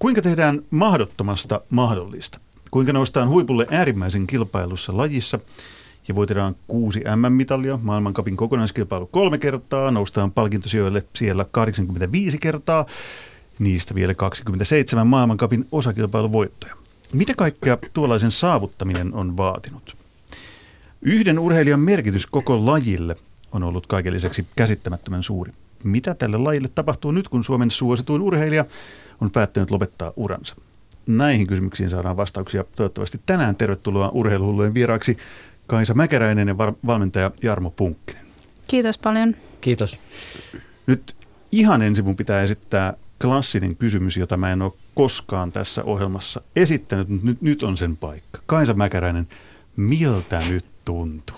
Kuinka tehdään mahdottomasta mahdollista? Kuinka noustaan huipulle äärimmäisen kilpailussa lajissa ja voitetaan kuusi MM-mitalia, maailmankapin kokonaiskilpailu kolme kertaa, noustaan palkintosijoille siellä 85 kertaa, niistä vielä 27 maailmankapin osakilpailuvoittoja. Mitä kaikkea tuollaisen saavuttaminen on vaatinut? Yhden urheilijan merkitys koko lajille on ollut kaiken lisäksi käsittämättömän suuri. Mitä tälle lajille tapahtuu nyt, kun Suomen suosituin urheilija on päättänyt lopettaa uransa? Näihin kysymyksiin saadaan vastauksia toivottavasti tänään. Tervetuloa urheiluhullujen vieraaksi Kaisa Mäkäräinen ja valmentaja Jarmo Punkkinen. Kiitos paljon. Kiitos. Nyt ihan ensin mun pitää esittää klassinen kysymys, jota mä en ole koskaan tässä ohjelmassa esittänyt, mutta nyt, nyt on sen paikka. Kaisa Mäkäräinen, miltä nyt tuntuu?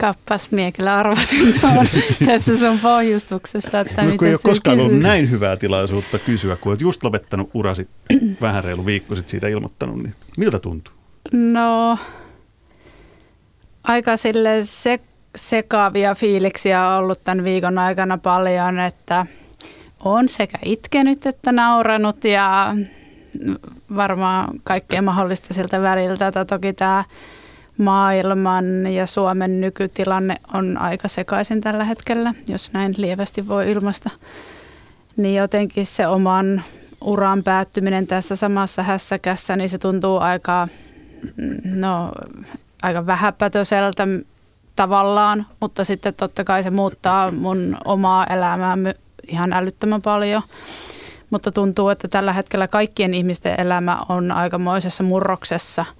Kappas, mie kyllä arvasin tuon tästä sun pohjustuksesta. Että no, kun ei ole koskaan kysyy. ollut näin hyvää tilaisuutta kysyä, kun olet just lopettanut urasi vähän reilu viikko sitten siitä ilmoittanut, niin miltä tuntuu? No, aika sille se, sekaavia fiiliksiä on ollut tämän viikon aikana paljon, että on sekä itkenyt että nauranut ja varmaan kaikkea mahdollista siltä väliltä. Toki tämä maailman ja Suomen nykytilanne on aika sekaisin tällä hetkellä, jos näin lievästi voi ilmasta. Niin jotenkin se oman uran päättyminen tässä samassa hässäkässä, niin se tuntuu aika, no, aika vähäpätöiseltä tavallaan, mutta sitten totta kai se muuttaa mun omaa elämää ihan älyttömän paljon. Mutta tuntuu, että tällä hetkellä kaikkien ihmisten elämä on aikamoisessa murroksessa –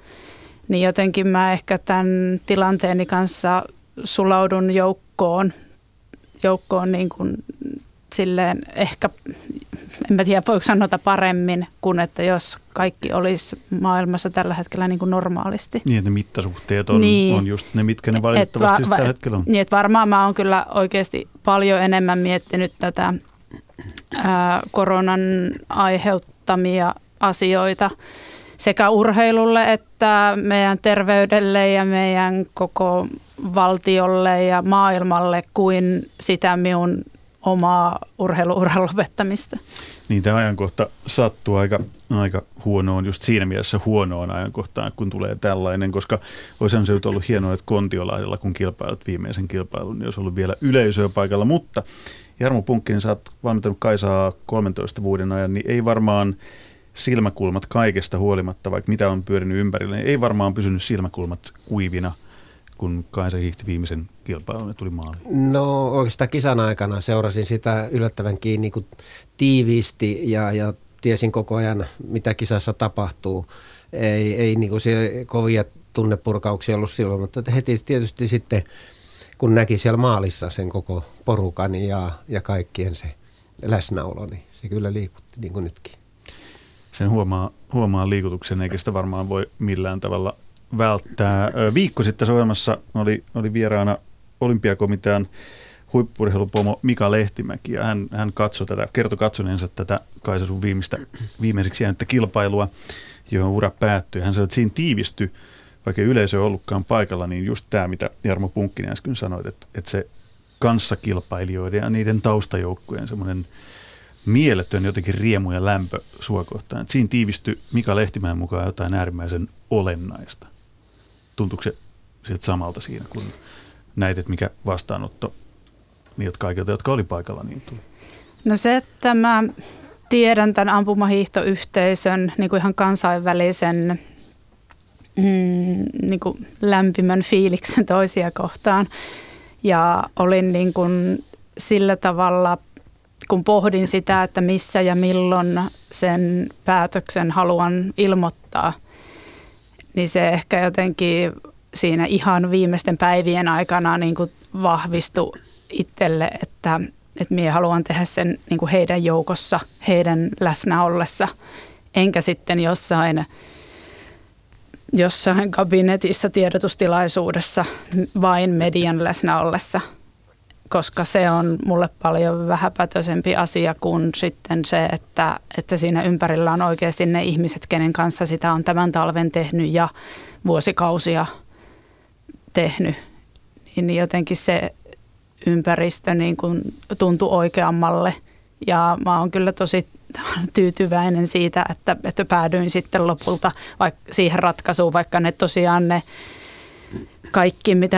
niin jotenkin mä ehkä tämän tilanteeni kanssa sulaudun joukkoon, joukkoon niin kuin silleen ehkä, en mä tiedä voiko sanoa paremmin kuin että jos kaikki olisi maailmassa tällä hetkellä niin kuin normaalisti. Niin, että ne mittasuhteet on, niin, on just ne, mitkä ne valitettavasti va- va- tällä hetkellä on. Niin, että varmaan mä oon kyllä oikeasti paljon enemmän miettinyt tätä ää, koronan aiheuttamia asioita sekä urheilulle että meidän terveydelle ja meidän koko valtiolle ja maailmalle kuin sitä minun omaa urheiluuran lopettamista. Niin tämä ajankohta sattuu aika, aika huonoon, just siinä mielessä huonoon ajankohtaan, kun tulee tällainen, koska olisi se ollut hienoa, että Kontiolahdella, kun kilpailut viimeisen kilpailun, niin olisi ollut vielä yleisöä paikalla, mutta Jarmo Punkkinen, sä oot valmentanut Kaisaa 13 vuoden ajan, niin ei varmaan silmäkulmat kaikesta huolimatta, vaikka mitä on pyörinyt ympärillä, niin ei varmaan pysynyt silmäkulmat kuivina, kun Kaisa hiihti viimeisen kilpailun ja tuli maaliin. No oikeastaan kisan aikana seurasin sitä yllättävän kiinni niin tiiviisti ja, ja tiesin koko ajan, mitä kisassa tapahtuu. Ei, ei niin kuin kovia tunnepurkauksia ollut silloin, mutta heti tietysti sitten, kun näki siellä maalissa sen koko porukan ja, ja kaikkien se läsnäolo, niin se kyllä liikutti niin kuin nytkin sen huomaa, huomaa liikutuksen, eikä sitä varmaan voi millään tavalla välttää. Viikko sitten ohjelmassa oli, oli vieraana olympiakomitean huippurheilupomo Mika Lehtimäki, ja hän, hän katsoi tätä, kertoi katsoneensa tätä Kaisa sun viimeistä, viimeiseksi jäänyttä kilpailua, johon ura päättyi. Hän sanoi, että siinä tiivistyi, vaikka yleisö ei ollutkaan paikalla, niin just tämä, mitä Jarmo Punkkinen äsken sanoi, että, että se kanssakilpailijoiden ja niiden taustajoukkueen semmoinen – mieletön jotenkin riemu ja lämpö sua kohtaan. siinä tiivistyi Mika Lehtimäen mukaan jotain äärimmäisen olennaista. Tuntuuko se sieltä samalta siinä, kun näit, että mikä vastaanotto niiltä kaikilta, jotka oli paikalla, niin tuli? No se, että mä tiedän tämän ampumahiihtoyhteisön niin kuin ihan kansainvälisen mm, niin kuin lämpimän fiiliksen toisia kohtaan. Ja olin niin kuin sillä tavalla – kun pohdin sitä, että missä ja milloin sen päätöksen haluan ilmoittaa, niin se ehkä jotenkin siinä ihan viimeisten päivien aikana niin kuin vahvistui itselle, että, että minä haluan tehdä sen niin kuin heidän joukossa, heidän läsnä ollessa, enkä sitten jossain, jossain kabinetissa tiedotustilaisuudessa vain median läsnä ollessa – koska se on mulle paljon vähäpätöisempi asia kuin sitten se, että, että siinä ympärillä on oikeasti ne ihmiset, kenen kanssa sitä on tämän talven tehnyt ja vuosikausia tehnyt. Niin jotenkin se ympäristö niin kuin tuntui oikeammalle. Ja mä oon kyllä tosi tyytyväinen siitä, että, että päädyin sitten lopulta vaikka siihen ratkaisuun, vaikka ne tosiaan ne kaikki, mitä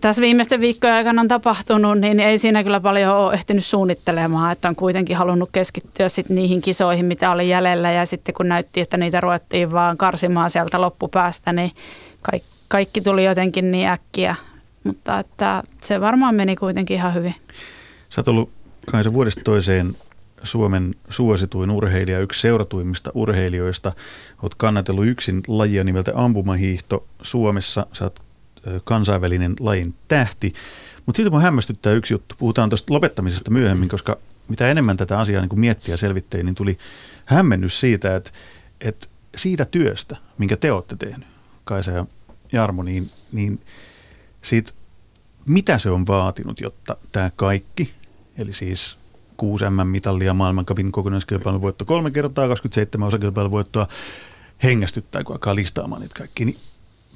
tässä viimeisten viikkojen aikana on tapahtunut, niin ei siinä kyllä paljon ole ehtinyt suunnittelemaan, että on kuitenkin halunnut keskittyä sitten niihin kisoihin, mitä oli jäljellä ja sitten kun näytti, että niitä ruvettiin vaan karsimaan sieltä loppupäästä, niin kaikki, kaikki tuli jotenkin niin äkkiä, mutta että se varmaan meni kuitenkin ihan hyvin. Sä oot ollut kai se vuodesta toiseen Suomen suosituin urheilija, yksi seuratuimmista urheilijoista. Olet kannatellut yksin lajia nimeltä ampumahiihto Suomessa. Sä oot kansainvälinen lajin tähti. Mutta siitä mun hämmästyttää yksi juttu. Puhutaan tuosta lopettamisesta myöhemmin, koska mitä enemmän tätä asiaa niin miettiä ja selvittää, niin tuli hämmennys siitä, että, että siitä työstä, minkä te olette tehnyt, Kaisa ja Jarmo, niin, niin siitä, mitä se on vaatinut, jotta tämä kaikki, eli siis 6 M-mitallia, maailmankapin kokonaiskilpailun voitto kolme kertaa, 27 osakilpailun voittoa, hengästyttää, kun alkaa listaamaan niitä kaikki. Niin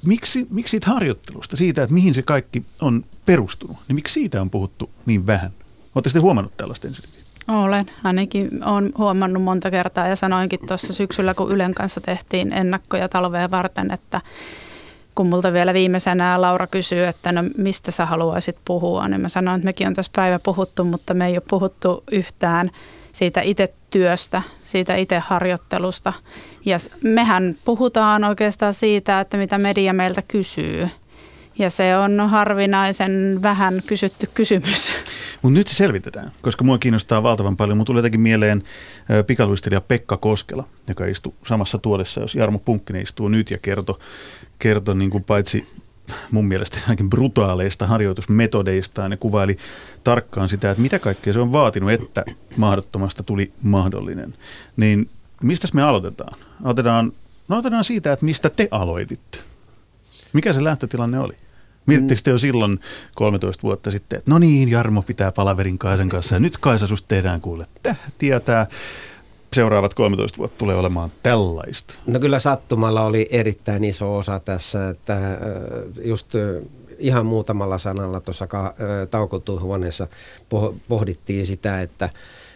miksi, miksi siitä harjoittelusta, siitä, että mihin se kaikki on perustunut, niin miksi siitä on puhuttu niin vähän? Oletteko sitten huomannut tällaista ensinnäkin? Olen. Ainakin olen huomannut monta kertaa ja sanoinkin tuossa syksyllä, kun Ylen kanssa tehtiin ennakkoja talvea varten, että kun multa vielä viimeisenä Laura kysyy, että no mistä sä haluaisit puhua, niin mä sanoin, että mekin on tässä päivä puhuttu, mutta me ei ole puhuttu yhtään siitä itse työstä, siitä itse harjoittelusta. Ja mehän puhutaan oikeastaan siitä, että mitä media meiltä kysyy. Ja se on harvinaisen vähän kysytty kysymys. Mutta nyt se selvitetään, koska mua kiinnostaa valtavan paljon. Mun tulee jotenkin mieleen pikaluistelija Pekka Koskela, joka istuu samassa tuolessa, jos Jarmo Punkkinen istuu nyt ja kertoi kerto niin kuin paitsi mun mielestä ainakin brutaaleista harjoitusmetodeistaan ja kuvaili tarkkaan sitä, että mitä kaikkea se on vaatinut, että mahdottomasta tuli mahdollinen. Niin mistä me aloitetaan? Aloitetaan, no aloitetaan siitä, että mistä te aloititte. Mikä se lähtötilanne oli? Mietittekö te jo silloin 13 vuotta sitten, että no niin, Jarmo pitää palaverin Kaisan kanssa ja nyt Kaisa susta tehdään kuule tähtiä tämä seuraavat 13 vuotta tulee olemaan tällaista? No kyllä sattumalla oli erittäin iso osa tässä, että just ihan muutamalla sanalla tuossa taukotuhuoneessa pohdittiin sitä, että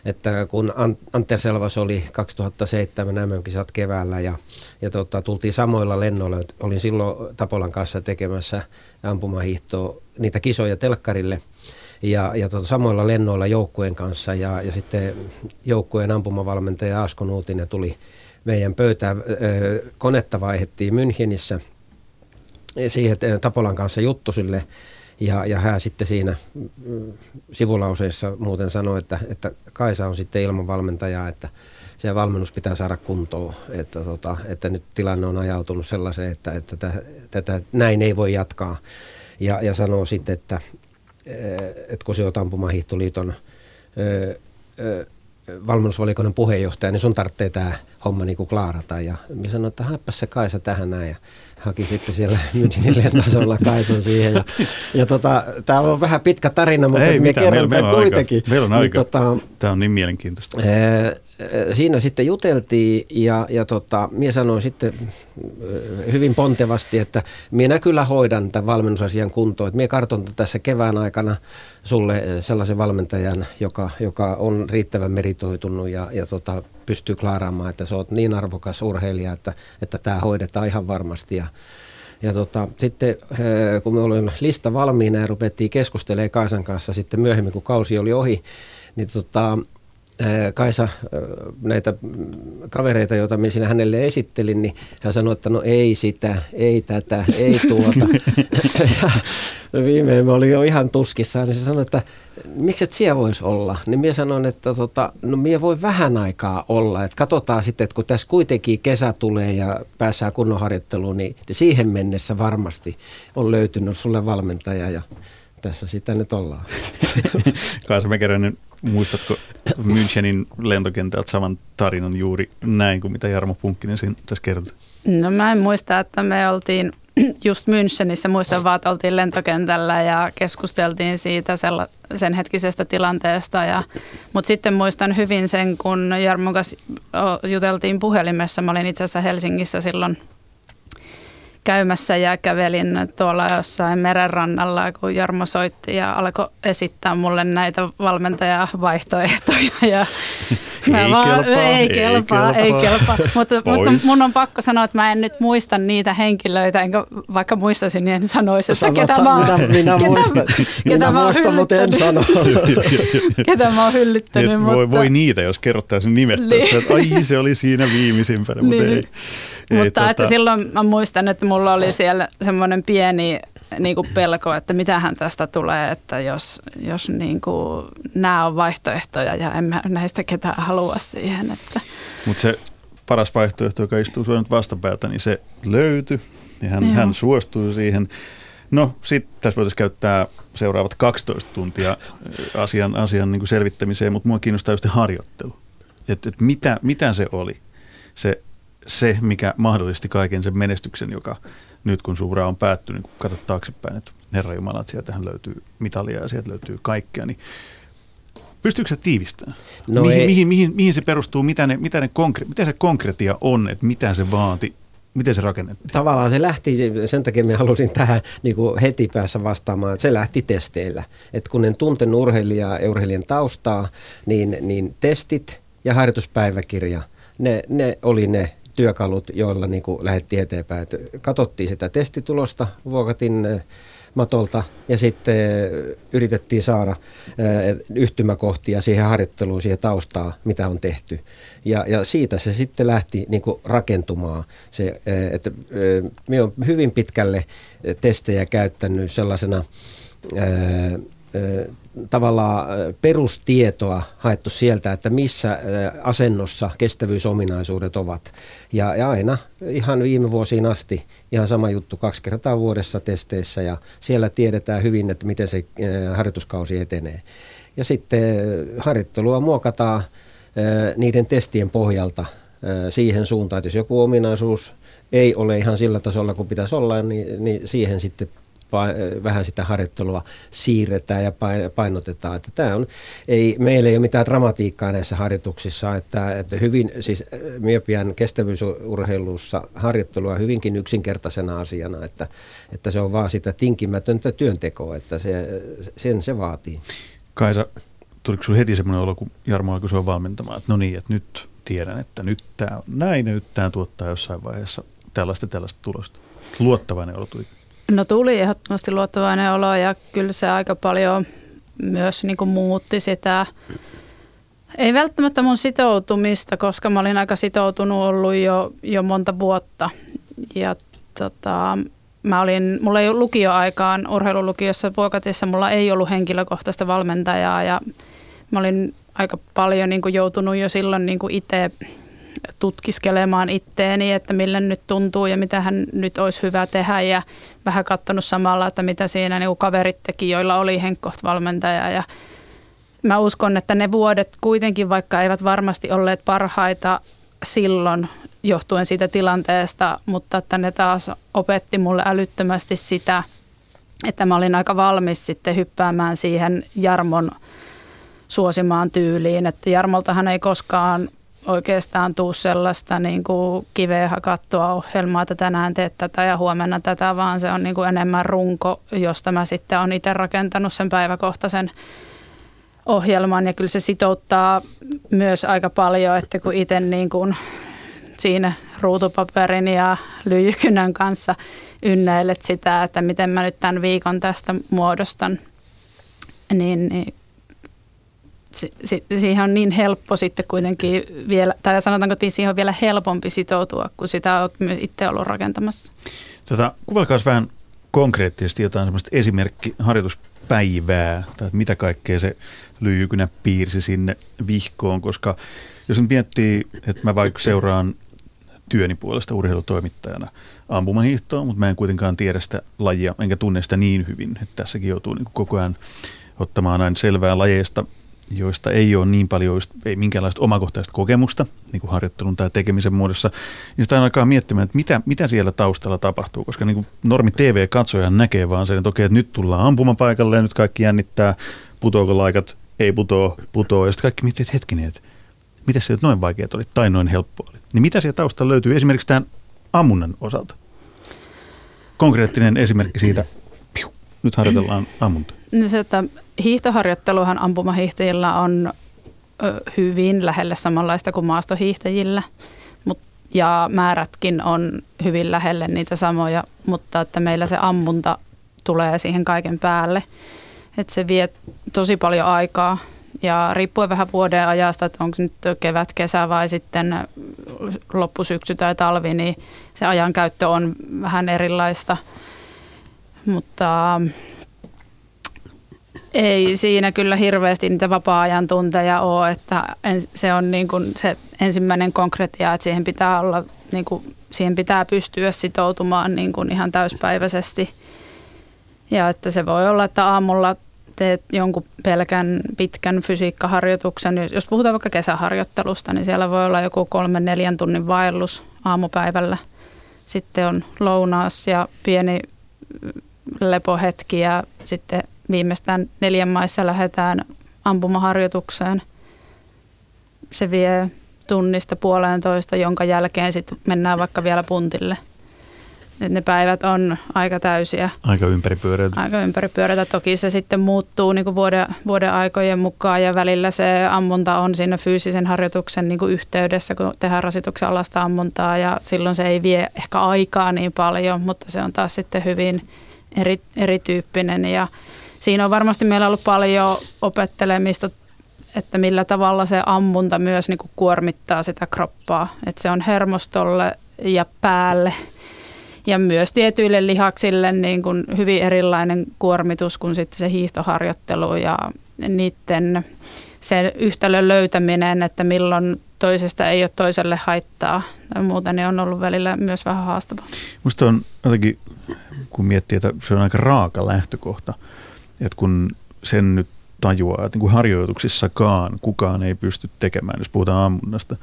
että kun Antti Selvas oli 2007 MM-kisat keväällä ja, ja tota, tultiin samoilla lennoilla, olin silloin Tapolan kanssa tekemässä ampumahiihtoa, niitä kisoja telkkarille – ja, ja tuota, samoilla lennoilla joukkueen kanssa ja, ja sitten joukkueen ampumavalmentaja Asko Nuutinen tuli meidän pöytään. Konetta vaihettiin Münchenissä siihen Tapolan kanssa juttu sille ja, ja hän sitten siinä mm, sivulauseessa muuten sanoi, että, että Kaisa on sitten ilman valmentajaa, että se valmennus pitää saada kuntoon, että, tota, että nyt tilanne on ajautunut sellaiseen, että, että tätä, tätä näin ei voi jatkaa. Ja, ja sanoo sitten, että, että kun se on Ampumahiihtoliiton valmennusvaliokunnan puheenjohtaja, niin sun tarvitsee tämä homma niin kuin klaarata. Ja minä sanoin, että haippas se Kaisa tähän näin. Ja haki sitten siellä Münchenin tasolla Kaisan siihen. Ja, ja tota, tämä on vähän pitkä tarina, mutta Ei, minä kerron meillä kuitenkin. Aika. Meillä on aika. Niin, tota, tämä on niin mielenkiintoista. Ää, siinä sitten juteltiin ja, ja tota, minä sanoin sitten hyvin pontevasti, että minä kyllä hoidan tämän valmennusasian kuntoon. Minä karton tässä kevään aikana sulle sellaisen valmentajan, joka, joka on riittävän meritoitunut ja, ja tota, pystyy klaaraamaan, että sä oot niin arvokas urheilija, että, että tämä hoidetaan ihan varmasti. Ja, ja tota, sitten kun me olin lista valmiina ja rupettiin keskustelemaan Kaisan kanssa sitten myöhemmin, kun kausi oli ohi, niin tota, Kaisa näitä kavereita, joita minä siinä hänelle esittelin, niin hän sanoi, että no ei sitä, ei tätä, ei tuota. ja viimein me oli jo ihan tuskissaan, niin se sanoi, että miksi et siellä voisi olla? Niin minä sanoin, että tota, no minä voi vähän aikaa olla, että katsotaan sitten, että kun tässä kuitenkin kesä tulee ja päässään kunnon harjoitteluun, niin siihen mennessä varmasti on löytynyt sulle valmentaja ja tässä sitä nyt ollaan. Kaisa Mäkeräinen, muistatko Münchenin lentokentältä saman tarinan juuri näin kuin mitä Jarmo Punkkinen tässä kertoi? No mä en muista, että me oltiin just Münchenissä, muistan vaan, että oltiin lentokentällä ja keskusteltiin siitä sen hetkisestä tilanteesta. Ja, mutta sitten muistan hyvin sen, kun Jarmo kanssa juteltiin puhelimessa. Mä olin itse asiassa Helsingissä silloin – käymässä ja kävelin tuolla jossain merenrannalla, kun Jarmo soitti ja alkoi esittää mulle näitä valmentajavaihtoehtoja. Ja, Ei vaan, kelpaa, ei ei kelpaa, ei kelpaa. kelpaa. mutta, mutta mun on pakko sanoa, että mä en nyt muista niitä henkilöitä, enkä vaikka muistaisin, niin en sanoisi, että Sanot, ketä mä minä, minä ketä, muistan, ketä minä mä muistan mutta en sano. ketä mä oon hyllyttänyt. Niin, mutta, voi, voi niitä, jos kerrottaisiin nimet Niin. tässä, että ai se oli siinä viimeisimpänä, mutta Niin. ei. ei Mutta tota- että silloin mä muistan, että mulla oli siellä semmoinen pieni niin kuin pelko, että mitähän tästä tulee, että jos, jos niin kuin nämä on vaihtoehtoja ja en mä näistä ketään halua siihen. Että. Mutta se paras vaihtoehto, joka istuu sulla nyt vastapäätä, niin se löytyi. Ja hän, Joo. hän suostui siihen. No sitten tässä voitaisiin käyttää seuraavat 12 tuntia ö, asian, asian niin kuin selvittämiseen, mutta mua kiinnostaa just harjoittelu. Että et mitä, mitä se oli? Se, se, mikä mahdollisti kaiken sen menestyksen, joka nyt kun suura on päättynyt, kun katsot taaksepäin, että Herra Jumala, että sieltähän löytyy mitalia ja sieltä löytyy kaikkea, niin pystyykö se tiivistämään? No mihin, ei. mihin, mihin, mihin se perustuu, mitä, ne, mitä, ne konkre, mitä se konkretia on, että mitä se vaati, miten se rakennettiin? Tavallaan se lähti, sen takia minä halusin tähän niin kuin heti päässä vastaamaan, että se lähti testeillä. Että kun en tuntenut urheilijaa ja urheilijan taustaa, niin, niin testit ja harjoituspäiväkirja, ne, ne oli ne työkalut, joilla niin kuin lähdettiin eteenpäin. Et katsottiin sitä testitulosta, vuokatin eh, matolta ja sitten eh, yritettiin saada eh, yhtymäkohtia siihen harjoitteluun, siihen taustaan, mitä on tehty. Ja, ja siitä se sitten lähti niin kuin rakentumaan. Se, että minä olen hyvin pitkälle testejä käyttänyt sellaisena tavallaan perustietoa haettu sieltä, että missä asennossa kestävyysominaisuudet ovat. Ja, ja aina ihan viime vuosiin asti ihan sama juttu kaksi kertaa vuodessa testeissä ja siellä tiedetään hyvin, että miten se harjoituskausi etenee. Ja sitten harjoittelua muokataan niiden testien pohjalta siihen suuntaan, että jos joku ominaisuus ei ole ihan sillä tasolla kuin pitäisi olla, niin, niin siihen sitten vähän sitä harjoittelua siirretään ja pain- painotetaan. Että tämä on, ei, meillä ei ole mitään dramatiikkaa näissä harjoituksissa, että, että hyvin, siis äh, minä pidän kestävyysurheilussa harjoittelua hyvinkin yksinkertaisena asiana, että, että se on vaan sitä tinkimätöntä työntekoa, että se, sen se vaatii. Kaisa, tuliko sinulle heti semmoinen olo, kun Jarmo alkoi sua valmentamaan, että no niin, että nyt tiedän, että nyt tämä on näin nyt tämä tuottaa jossain vaiheessa tällaista tällaista tulosta. Luottavainen olo tuli. No tuli ehdottomasti luottavainen olo ja kyllä se aika paljon myös niin kuin muutti sitä, ei välttämättä mun sitoutumista, koska mä olin aika sitoutunut ollut jo, jo monta vuotta. Ja tota, mä olin, mulla ei ollut lukioaikaan urheilulukiossa Vuokatissa, mulla ei ollut henkilökohtaista valmentajaa ja mä olin aika paljon niin kuin joutunut jo silloin niin kuin itse tutkiskelemaan itteeni, että millä nyt tuntuu ja mitä hän nyt olisi hyvä tehdä. Ja vähän katsonut samalla, että mitä siinä niin kaverit teki, joilla oli henkkoht-valmentaja ja mä uskon, että ne vuodet kuitenkin, vaikka eivät varmasti olleet parhaita silloin johtuen siitä tilanteesta, mutta että ne taas opetti mulle älyttömästi sitä, että mä olin aika valmis sitten hyppäämään siihen Jarmon suosimaan tyyliin, että Jarmoltahan ei koskaan oikeastaan tuu sellaista niin kuin kiveen hakattua ohjelmaa, että tänään teet tätä ja huomenna tätä, vaan se on niin kuin enemmän runko, josta mä sitten olen itse rakentanut sen päiväkohtaisen ohjelman. Ja kyllä se sitouttaa myös aika paljon, että kun itse niin kuin siinä ruutupaperin ja lyijykynän kanssa ynnäilet sitä, että miten mä nyt tämän viikon tästä muodostan, niin, niin si, si, siihen on niin helppo sitten kuitenkin vielä, tai sanotaanko, että siihen on vielä helpompi sitoutua, kun sitä olet myös itse ollut rakentamassa. Tota, kuvailkaa vähän konkreettisesti jotain semmoista esimerkkiharjoituspäivää, tai mitä kaikkea se lyijykynä piirsi sinne vihkoon, koska jos nyt miettii, että mä vaikka seuraan työni puolesta urheilutoimittajana ampumahiihtoa, mutta mä en kuitenkaan tiedä sitä lajia, enkä tunne sitä niin hyvin, että tässäkin joutuu niin koko ajan ottamaan aina selvää lajeista, joista ei ole niin paljon, ei minkäänlaista omakohtaista kokemusta niin kuin harjoittelun tai tekemisen muodossa, niin sitä alkaa miettimään, että mitä, mitä siellä taustalla tapahtuu, koska niin kuin normi TV-katsoja näkee vaan sen, että okei, että nyt tullaan ampumapaikalle ja nyt kaikki jännittää, putoako laikat, ei putoo, putoo, ja sitten kaikki miettii, että hetkinen, että mitä se noin vaikeat oli tai noin helppo oli. Niin mitä siellä taustalla löytyy esimerkiksi tämän ammunnan osalta? Konkreettinen esimerkki siitä, nyt harjoitellaan ammuntaa. Niin se, että hiihtoharjoitteluhan ampumahiihtäjillä on hyvin lähelle samanlaista kuin maastohiihtäjillä. Ja määrätkin on hyvin lähelle niitä samoja, mutta että meillä se ammunta tulee siihen kaiken päälle. Että se vie tosi paljon aikaa ja riippuen vähän vuoden ajasta, että onko nyt kevät, kesä vai sitten loppusyksy tai talvi, niin se ajankäyttö on vähän erilaista. Mutta ei siinä kyllä hirveästi niitä vapaa-ajan tunteja ole, että se on niin kuin se ensimmäinen konkretia, että siihen pitää olla, niin kuin, siihen pitää pystyä sitoutumaan niin kuin ihan täyspäiväisesti. Ja että se voi olla, että aamulla teet jonkun pelkän pitkän fysiikkaharjoituksen, jos puhutaan vaikka kesäharjoittelusta, niin siellä voi olla joku kolmen neljän tunnin vaellus aamupäivällä. Sitten on lounaas ja pieni lepohetki ja sitten viimeistään neljän maissa lähdetään ampumaharjoitukseen. Se vie tunnista puolentoista, jonka jälkeen sitten mennään vaikka vielä puntille – et ne päivät on aika täysiä. Aika ympäripyöreitä. Aika ympäripyöreitä. Toki se sitten muuttuu niin kuin vuoden, vuoden aikojen mukaan ja välillä se ammunta on siinä fyysisen harjoituksen niin kuin yhteydessä, kun tehdään rasituksen alasta ammuntaa ja silloin se ei vie ehkä aikaa niin paljon, mutta se on taas sitten hyvin eri, erityyppinen ja siinä on varmasti meillä ollut paljon opettelemista että millä tavalla se ammunta myös niin kuin kuormittaa sitä kroppaa. Että se on hermostolle ja päälle ja myös tietyille lihaksille niin kuin hyvin erilainen kuormitus kuin sitten se hiihtoharjoittelu ja niiden se yhtälön löytäminen, että milloin toisesta ei ole toiselle haittaa tai muuta, niin on ollut välillä myös vähän haastavaa. Minusta on jotenkin, kun miettii, että se on aika raaka lähtökohta, että kun sen nyt tajuaa, että niin kuin harjoituksissakaan kukaan ei pysty tekemään, jos puhutaan ammunnasta,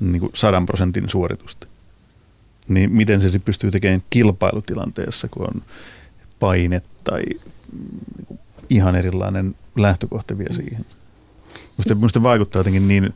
niin kuin sadan prosentin suoritusta niin miten se pystyy tekemään kilpailutilanteessa, kun on paine tai niin ihan erilainen lähtökohta vielä siihen. Musta, musta vaikuttaa jotenkin niin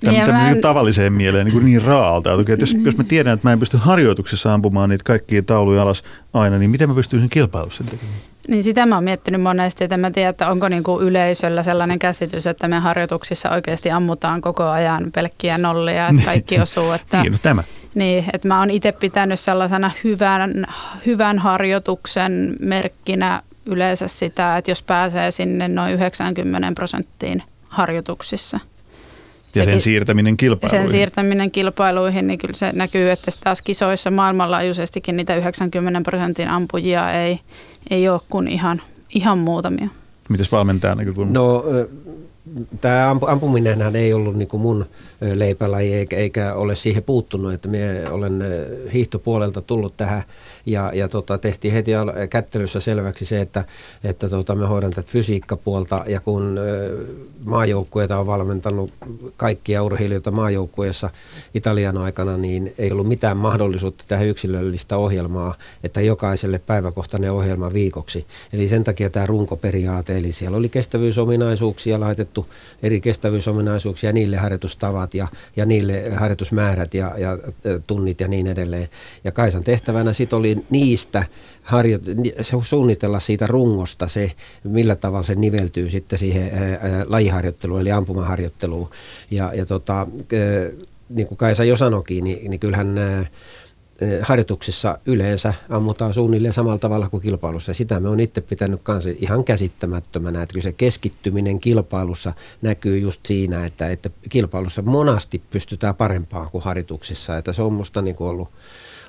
Tämän, tämän niin tavalliseen mieleen niin, niin raalta. Että jos, jos mä tiedän, että mä en pysty harjoituksessa ampumaan niitä kaikkia tauluja alas aina, niin miten mä pystyisin kilpailussa tekemään? Niin sitä mä oon miettinyt monesti, että mä tiedän, että onko niinku yleisöllä sellainen käsitys, että me harjoituksissa oikeasti ammutaan koko ajan pelkkiä nollia, että kaikki osuu. Että, niin, no tämä. Niin, että mä oon itse pitänyt sellaisena hyvän, hyvän harjoituksen merkkinä yleensä sitä, että jos pääsee sinne noin 90 prosenttiin harjoituksissa. Ja sen siirtäminen kilpailuihin. Sen siirtäminen kilpailuihin, niin kyllä se näkyy, että taas kisoissa maailmanlaajuisestikin niitä 90 prosentin ampujia ei, ei ole kuin ihan, ihan muutamia. Mites valmentajan näkökulma? No tämä ampuminenhan ei ollut niin mun leipälaji eikä, eikä ole siihen puuttunut, että minä olen hiihtopuolelta tullut tähän. Ja, ja tota, tehtiin heti kättelyssä selväksi se, että, että tota, me hoidan tätä fysiikkapuolta. Ja kun maajoukkueita on valmentanut kaikkia urheilijoita maajoukkueessa Italian aikana, niin ei ollut mitään mahdollisuutta tähän yksilöllistä ohjelmaa, että jokaiselle päiväkohtainen ohjelma viikoksi. Eli sen takia tämä runkoperiaate, eli siellä oli kestävyysominaisuuksia laitettu, eri kestävyysominaisuuksia ja niille harjoitustavat ja, ja niille harjoitusmäärät ja, ja tunnit ja niin edelleen. Ja Kaisan tehtävänä sitten oli niistä harjo- suunnitella siitä rungosta se, millä tavalla se niveltyy sitten siihen lajiharjoitteluun eli ampumaharjoitteluun. Ja, ja tota, niin kuin Kaisa jo sanoikin, niin, niin kyllähän ää, harjoituksissa yleensä ammutaan suunnilleen samalla tavalla kuin kilpailussa. Sitä me on itse pitänyt kanssa ihan käsittämättömänä, että kyllä se keskittyminen kilpailussa näkyy just siinä, että, että kilpailussa monasti pystytään parempaan kuin harjoituksissa. Että se on musta niin ollut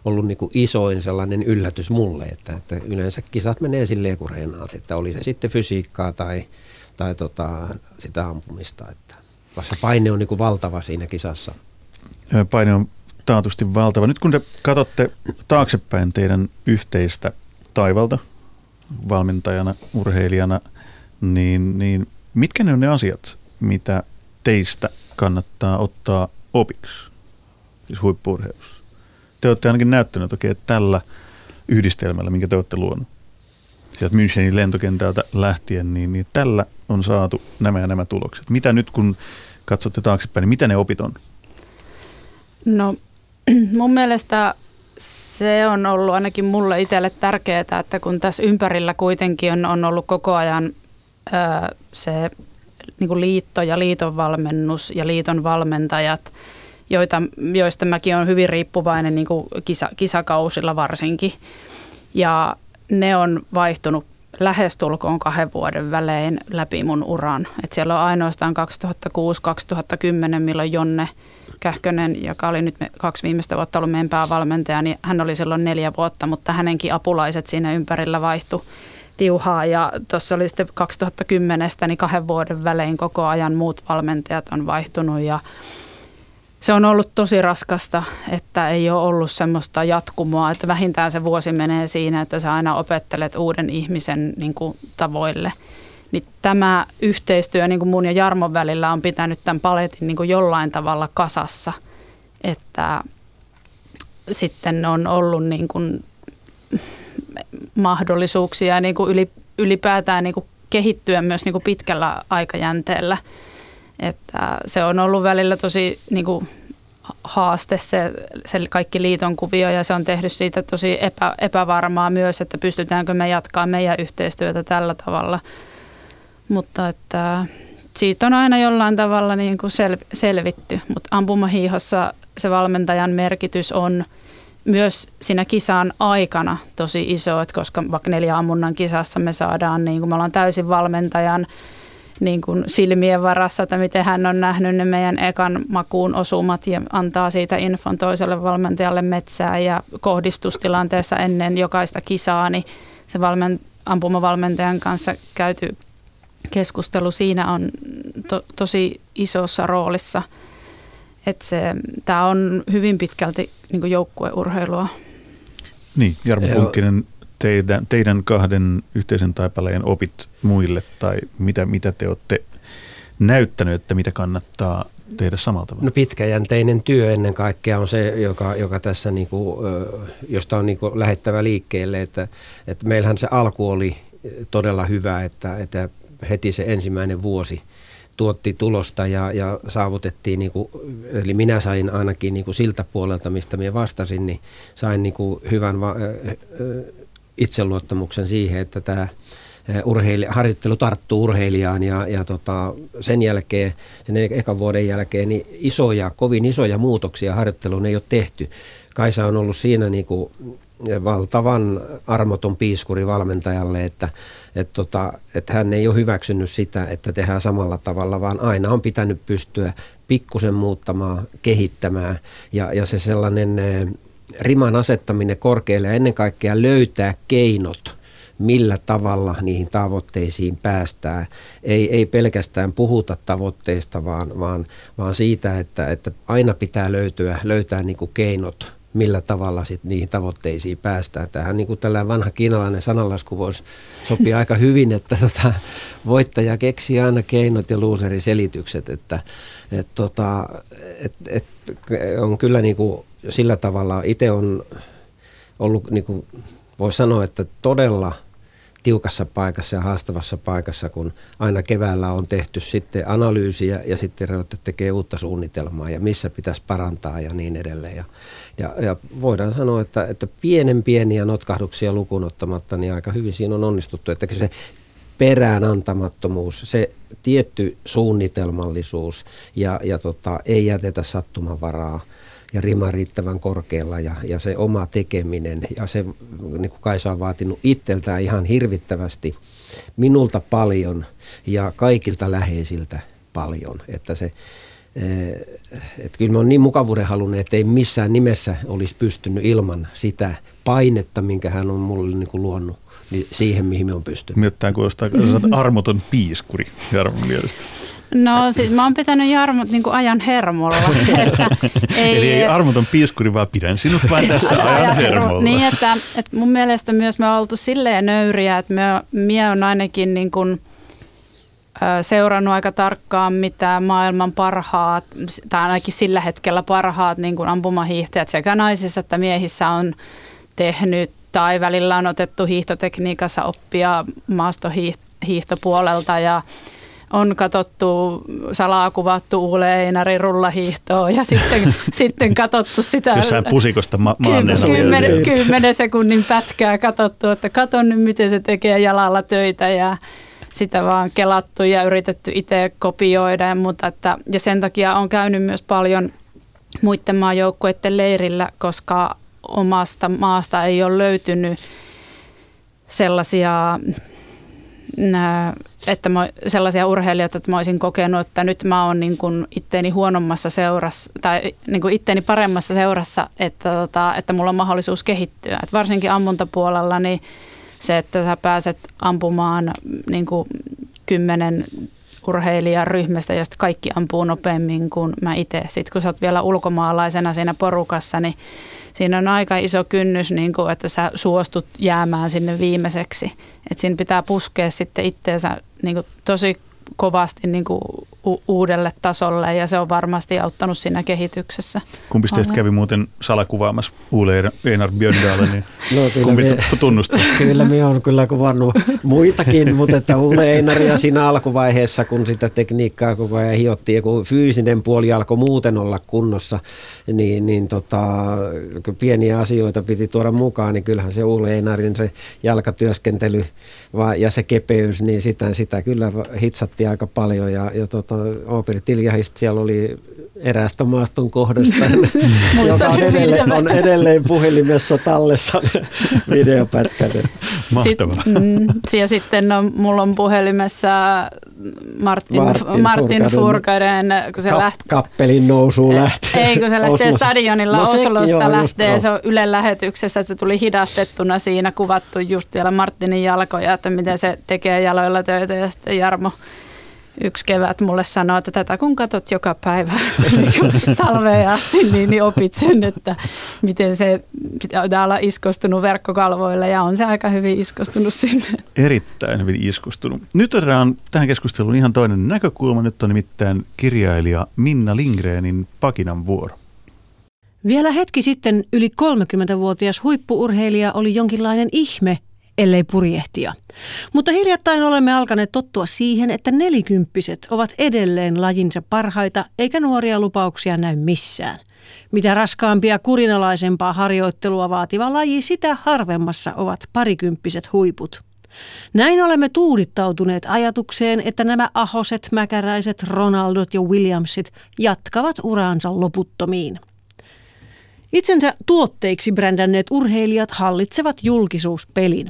ollut niin isoin sellainen yllätys mulle, että, että yleensä kisat menee silleen kuin reenaat, että oli se sitten fysiikkaa tai, tai tota, sitä ampumista, että vasta paine on niin valtava siinä kisassa. Paine on taatusti valtava. Nyt kun te katsotte taaksepäin teidän yhteistä taivalta valmentajana, urheilijana, niin, niin mitkä ne on ne asiat, mitä teistä kannattaa ottaa opiksi, siis huippuurheilussa? te olette ainakin näyttänyt, okay, että tällä yhdistelmällä, minkä te olette luonut, sieltä Münchenin lentokentältä lähtien, niin, niin tällä on saatu nämä ja nämä tulokset. Mitä nyt, kun katsotte taaksepäin, niin mitä ne opit on? No mun mielestä se on ollut ainakin mulle itselle tärkeää, että kun tässä ympärillä kuitenkin on, on ollut koko ajan ö, se niin kuin liitto ja liiton valmennus ja liiton valmentajat, joita, joista mäkin olen hyvin riippuvainen niin kuin kisa, kisakausilla varsinkin. Ja ne on vaihtunut lähestulkoon kahden vuoden välein läpi mun uran. Et siellä on ainoastaan 2006-2010, milloin Jonne Kähkönen, joka oli nyt kaksi viimeistä vuotta ollut meidän päävalmentaja, niin hän oli silloin neljä vuotta, mutta hänenkin apulaiset siinä ympärillä vaihtu tiuhaa. Ja tuossa oli sitten 2010, niin kahden vuoden välein koko ajan muut valmentajat on vaihtunut ja se on ollut tosi raskasta, että ei ole ollut semmoista jatkumoa, että vähintään se vuosi menee siinä, että sä aina opettelet uuden ihmisen niin kuin, tavoille. Niin tämä yhteistyö niin kuin mun ja Jarmon välillä on pitänyt tämän paletin niin kuin jollain tavalla kasassa, että sitten on ollut niin kuin mahdollisuuksia niin kuin ylipäätään niin kuin kehittyä myös niin kuin pitkällä aikajänteellä – että se on ollut välillä tosi niin kuin, haaste se, se kaikki liiton kuvio ja se on tehnyt siitä tosi epä, epävarmaa myös, että pystytäänkö me jatkaa meidän yhteistyötä tällä tavalla. Mutta että siitä on aina jollain tavalla niin kuin sel, selvitty, mutta ampumahiihossa se valmentajan merkitys on myös siinä kisan aikana tosi iso, että koska vaikka neljä ammunnan kisassa me saadaan, niin kuin me ollaan täysin valmentajan niin kuin silmien varassa, että miten hän on nähnyt ne meidän ekan makuun osumat ja antaa siitä infon toiselle valmentajalle metsää ja kohdistustilanteessa ennen jokaista kisaa, niin se valmen, ampumavalmentajan kanssa käyty keskustelu siinä on to, tosi isossa roolissa. Että se, tämä on hyvin pitkälti niin joukkueurheilua. Niin, Jarmo Punkkinen, teidän, teidän kahden yhteisen taipaleen opit muille tai mitä, mitä te olette näyttänyt, että mitä kannattaa tehdä samalta tavalla? No pitkäjänteinen työ ennen kaikkea on se, joka, joka tässä niinku, josta on niinku lähettävä liikkeelle, että, että meillähän se alku oli todella hyvä, että, että heti se ensimmäinen vuosi tuotti tulosta ja, ja saavutettiin, niin kuin, eli minä sain ainakin niin kuin siltä puolelta, mistä minä vastasin, niin sain niin kuin hyvän va- itseluottamuksen siihen, että tämä urheilija, harjoittelu tarttuu urheilijaan ja, ja tota, sen jälkeen, sen ekan vuoden jälkeen, niin isoja, kovin isoja muutoksia harjoitteluun ei ole tehty. Kaisa on ollut siinä niin kuin valtavan armoton piiskuri valmentajalle, että, että, tota, että hän ei ole hyväksynyt sitä, että tehdään samalla tavalla, vaan aina on pitänyt pystyä pikkusen muuttamaan, kehittämään ja, ja se sellainen riman asettaminen korkealle ja ennen kaikkea löytää keinot, millä tavalla niihin tavoitteisiin päästään. Ei, ei pelkästään puhuta tavoitteista, vaan, vaan, vaan siitä, että, että aina pitää löytyä, löytää niin kuin keinot, millä tavalla sit niihin tavoitteisiin päästään. Tähän niin kuin tällainen vanha kiinalainen sanalasku voisi sopia aika hyvin, että tota, voittaja keksii aina keinot ja luuseri selitykset, että et, tota, et, et, on kyllä niin kuin sillä tavalla itse on ollut, niin kuin voi sanoa, että todella tiukassa paikassa ja haastavassa paikassa, kun aina keväällä on tehty sitten analyysiä ja sitten ruvettu tekee uutta suunnitelmaa ja missä pitäisi parantaa ja niin edelleen. Ja, ja, ja voidaan sanoa, että, että pienen pieniä notkahduksia lukuun ottamatta, niin aika hyvin siinä on onnistuttu. Että se perään antamattomuus, se tietty suunnitelmallisuus ja, ja tota, ei jätetä sattumanvaraa – ja rima riittävän korkealla ja, ja se oma tekeminen ja se, niin kuin Kaisa on vaatinut itseltään ihan hirvittävästi, minulta paljon ja kaikilta läheisiltä paljon, että se, eh, että kyllä me on niin mukavuuden halunnut, että ei missään nimessä olisi pystynyt ilman sitä painetta, minkä hän on mulle niin kuin luonut niin siihen, mihin me on pystynyt. Miettään että olet armoton piiskuri Jarmon mielestä. No siis mä oon pitänyt Jarmot niin ajan hermolla. että ei, Eli ei armoton piiskuri, vaan pidän sinut vain tässä ajan hermolla. Niin, että, että mun mielestä myös me on oltu silleen nöyriä, että me, mie on ainakin niin kuin, seurannut aika tarkkaan, mitä maailman parhaat, tai ainakin sillä hetkellä parhaat niin kuin ampumahiihtäjät sekä naisissa että miehissä on tehnyt, tai välillä on otettu hiihtotekniikassa oppia maastohiihtopuolelta ja on katsottu salaa kuvattu Uule Einarin rullahiihtoa ja sitten, sitten katsottu sitä. Jossain pusikosta ma- kymmenen, kymmenen sekunnin pätkää katsottu, että katon nyt miten se tekee jalalla töitä ja sitä vaan kelattu ja yritetty itse kopioida. Mutta että, ja sen takia on käynyt myös paljon muiden maajoukkueiden leirillä, koska omasta maasta ei ole löytynyt sellaisia että mä, sellaisia urheilijoita, että mä olisin kokenut, että nyt mä oon niin kuin itteeni huonommassa seurassa tai niin kuin itteeni paremmassa seurassa, että, tota, että mulla on mahdollisuus kehittyä. Et varsinkin ammuntapuolella niin se, että sä pääset ampumaan niin kuin kymmenen urheilijan ryhmästä, josta kaikki ampuu nopeammin kuin mä itse. Sitten kun sä oot vielä ulkomaalaisena siinä porukassa, niin siinä on aika iso kynnys, niin kuin, että sä suostut jäämään sinne viimeiseksi. Että siinä pitää puskea sitten itteensä niin kuin, tosi kovasti niin kuin u- uudelle tasolle ja se on varmasti auttanut siinä kehityksessä. Kumpi teistä kävi muuten salakuvaamassa Uule Einar Björndalen, niin no, kumpi me, tunnustaa? Kyllä me on kyllä kuvannut muitakin, mutta että Uule Einaria siinä alkuvaiheessa, kun sitä tekniikkaa koko ajan hiottiin ja kun fyysinen puoli alkoi muuten olla kunnossa, niin, niin tota, kun pieniä asioita piti tuoda mukaan, niin kyllähän se Uule Einarin se jalkatyöskentely ja se kepeys, niin sitä, sitä kyllä hitsattiin aika paljon ja, ja tota, Ooperi Tiljahista siellä oli eräästä maaston kohdasta, joka on edelleen, on edelleen puhelimessa tallessa videopätkät. Mahtavaa. Sitten, mm, ja sitten no, mulla on puhelimessa Martin, Martin, Martin Furkaden, kun se Ka- lähtee. Kappelin nousu lähtee. Ei, kun se lähtee Oslos. stadionilla no, Oslosta joo, lähtee, se on Yle lähetyksessä, että se tuli hidastettuna siinä, kuvattu just vielä Martinin jalkoja, että miten se tekee jaloilla töitä ja sitten Jarmo yksi kevät mulle sanoi, että tätä kun katsot joka päivä niin talveen asti, niin, niin opit sen, että miten se pitää olla iskostunut verkkokalvoille ja on se aika hyvin iskostunut sinne. Erittäin hyvin iskostunut. Nyt otetaan tähän keskusteluun ihan toinen näkökulma. Nyt on nimittäin kirjailija Minna Lingreenin Pakinan vuoro. Vielä hetki sitten yli 30-vuotias huippuurheilija oli jonkinlainen ihme, ellei purjehtia. Mutta hiljattain olemme alkaneet tottua siihen, että nelikymppiset ovat edelleen lajinsa parhaita, eikä nuoria lupauksia näy missään. Mitä raskaampia kurinalaisempaa harjoittelua vaativa laji, sitä harvemmassa ovat parikymppiset huiput. Näin olemme tuudittautuneet ajatukseen, että nämä ahoset, mäkäräiset, Ronaldot ja Williamsit jatkavat uraansa loputtomiin. Itsensä tuotteiksi brändänneet urheilijat hallitsevat julkisuuspelin.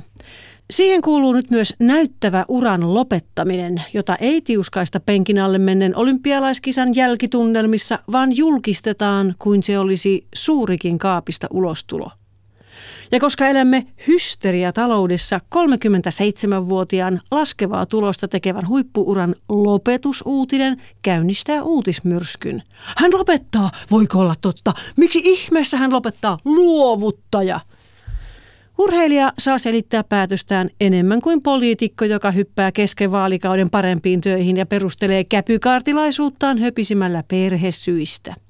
Siihen kuuluu nyt myös näyttävä uran lopettaminen, jota ei tiuskaista penkin alle mennen olympialaiskisan jälkitunnelmissa, vaan julkistetaan kuin se olisi suurikin kaapista ulostulo. Ja koska elämme hysteriataloudessa 37-vuotiaan laskevaa tulosta tekevän huippuuran lopetusuutinen käynnistää uutismyrskyn. Hän lopettaa, voiko olla totta? Miksi ihmeessä hän lopettaa? Luovuttaja! Urheilija saa selittää päätöstään enemmän kuin poliitikko, joka hyppää kesken vaalikauden parempiin töihin ja perustelee käpykaartilaisuuttaan höpisimällä perhesyistä.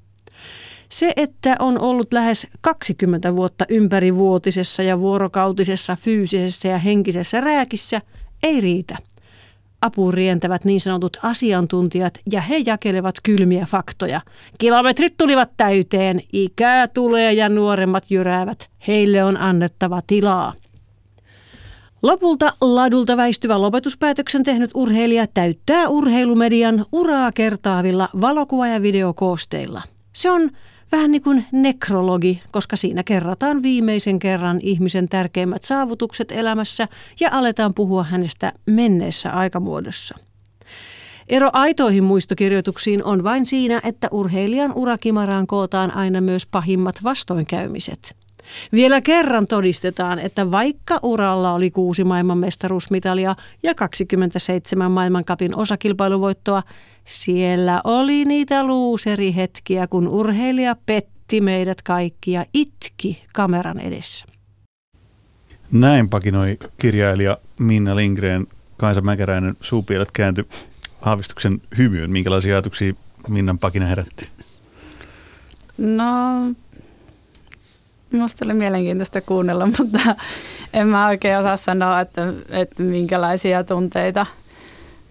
Se, että on ollut lähes 20 vuotta ympärivuotisessa ja vuorokautisessa fyysisessä ja henkisessä rääkissä, ei riitä. Apuun rientävät niin sanotut asiantuntijat ja he jakelevat kylmiä faktoja. Kilometrit tulivat täyteen, ikää tulee ja nuoremmat jyräävät. Heille on annettava tilaa. Lopulta ladulta väistyvä lopetuspäätöksen tehnyt urheilija täyttää urheilumedian uraa kertaavilla valokuva- ja videokoosteilla. Se on vähän niin kuin nekrologi, koska siinä kerrataan viimeisen kerran ihmisen tärkeimmät saavutukset elämässä ja aletaan puhua hänestä menneessä aikamuodossa. Ero aitoihin muistokirjoituksiin on vain siinä, että urheilijan urakimaraan kootaan aina myös pahimmat vastoinkäymiset. Vielä kerran todistetaan, että vaikka uralla oli kuusi maailmanmestaruusmitalia ja 27 maailmankapin osakilpailuvoittoa, siellä oli niitä luuserihetkiä, kun urheilija petti meidät kaikki ja itki kameran edessä. Näin pakinoi kirjailija Minna Lindgren. Kaisa Mäkäräinen suupielet kääntyi haavistuksen hymyyn. Minkälaisia ajatuksia Minnan pakina herätti? No, minusta oli mielenkiintoista kuunnella, mutta en mä oikein osaa sanoa, että, että minkälaisia tunteita –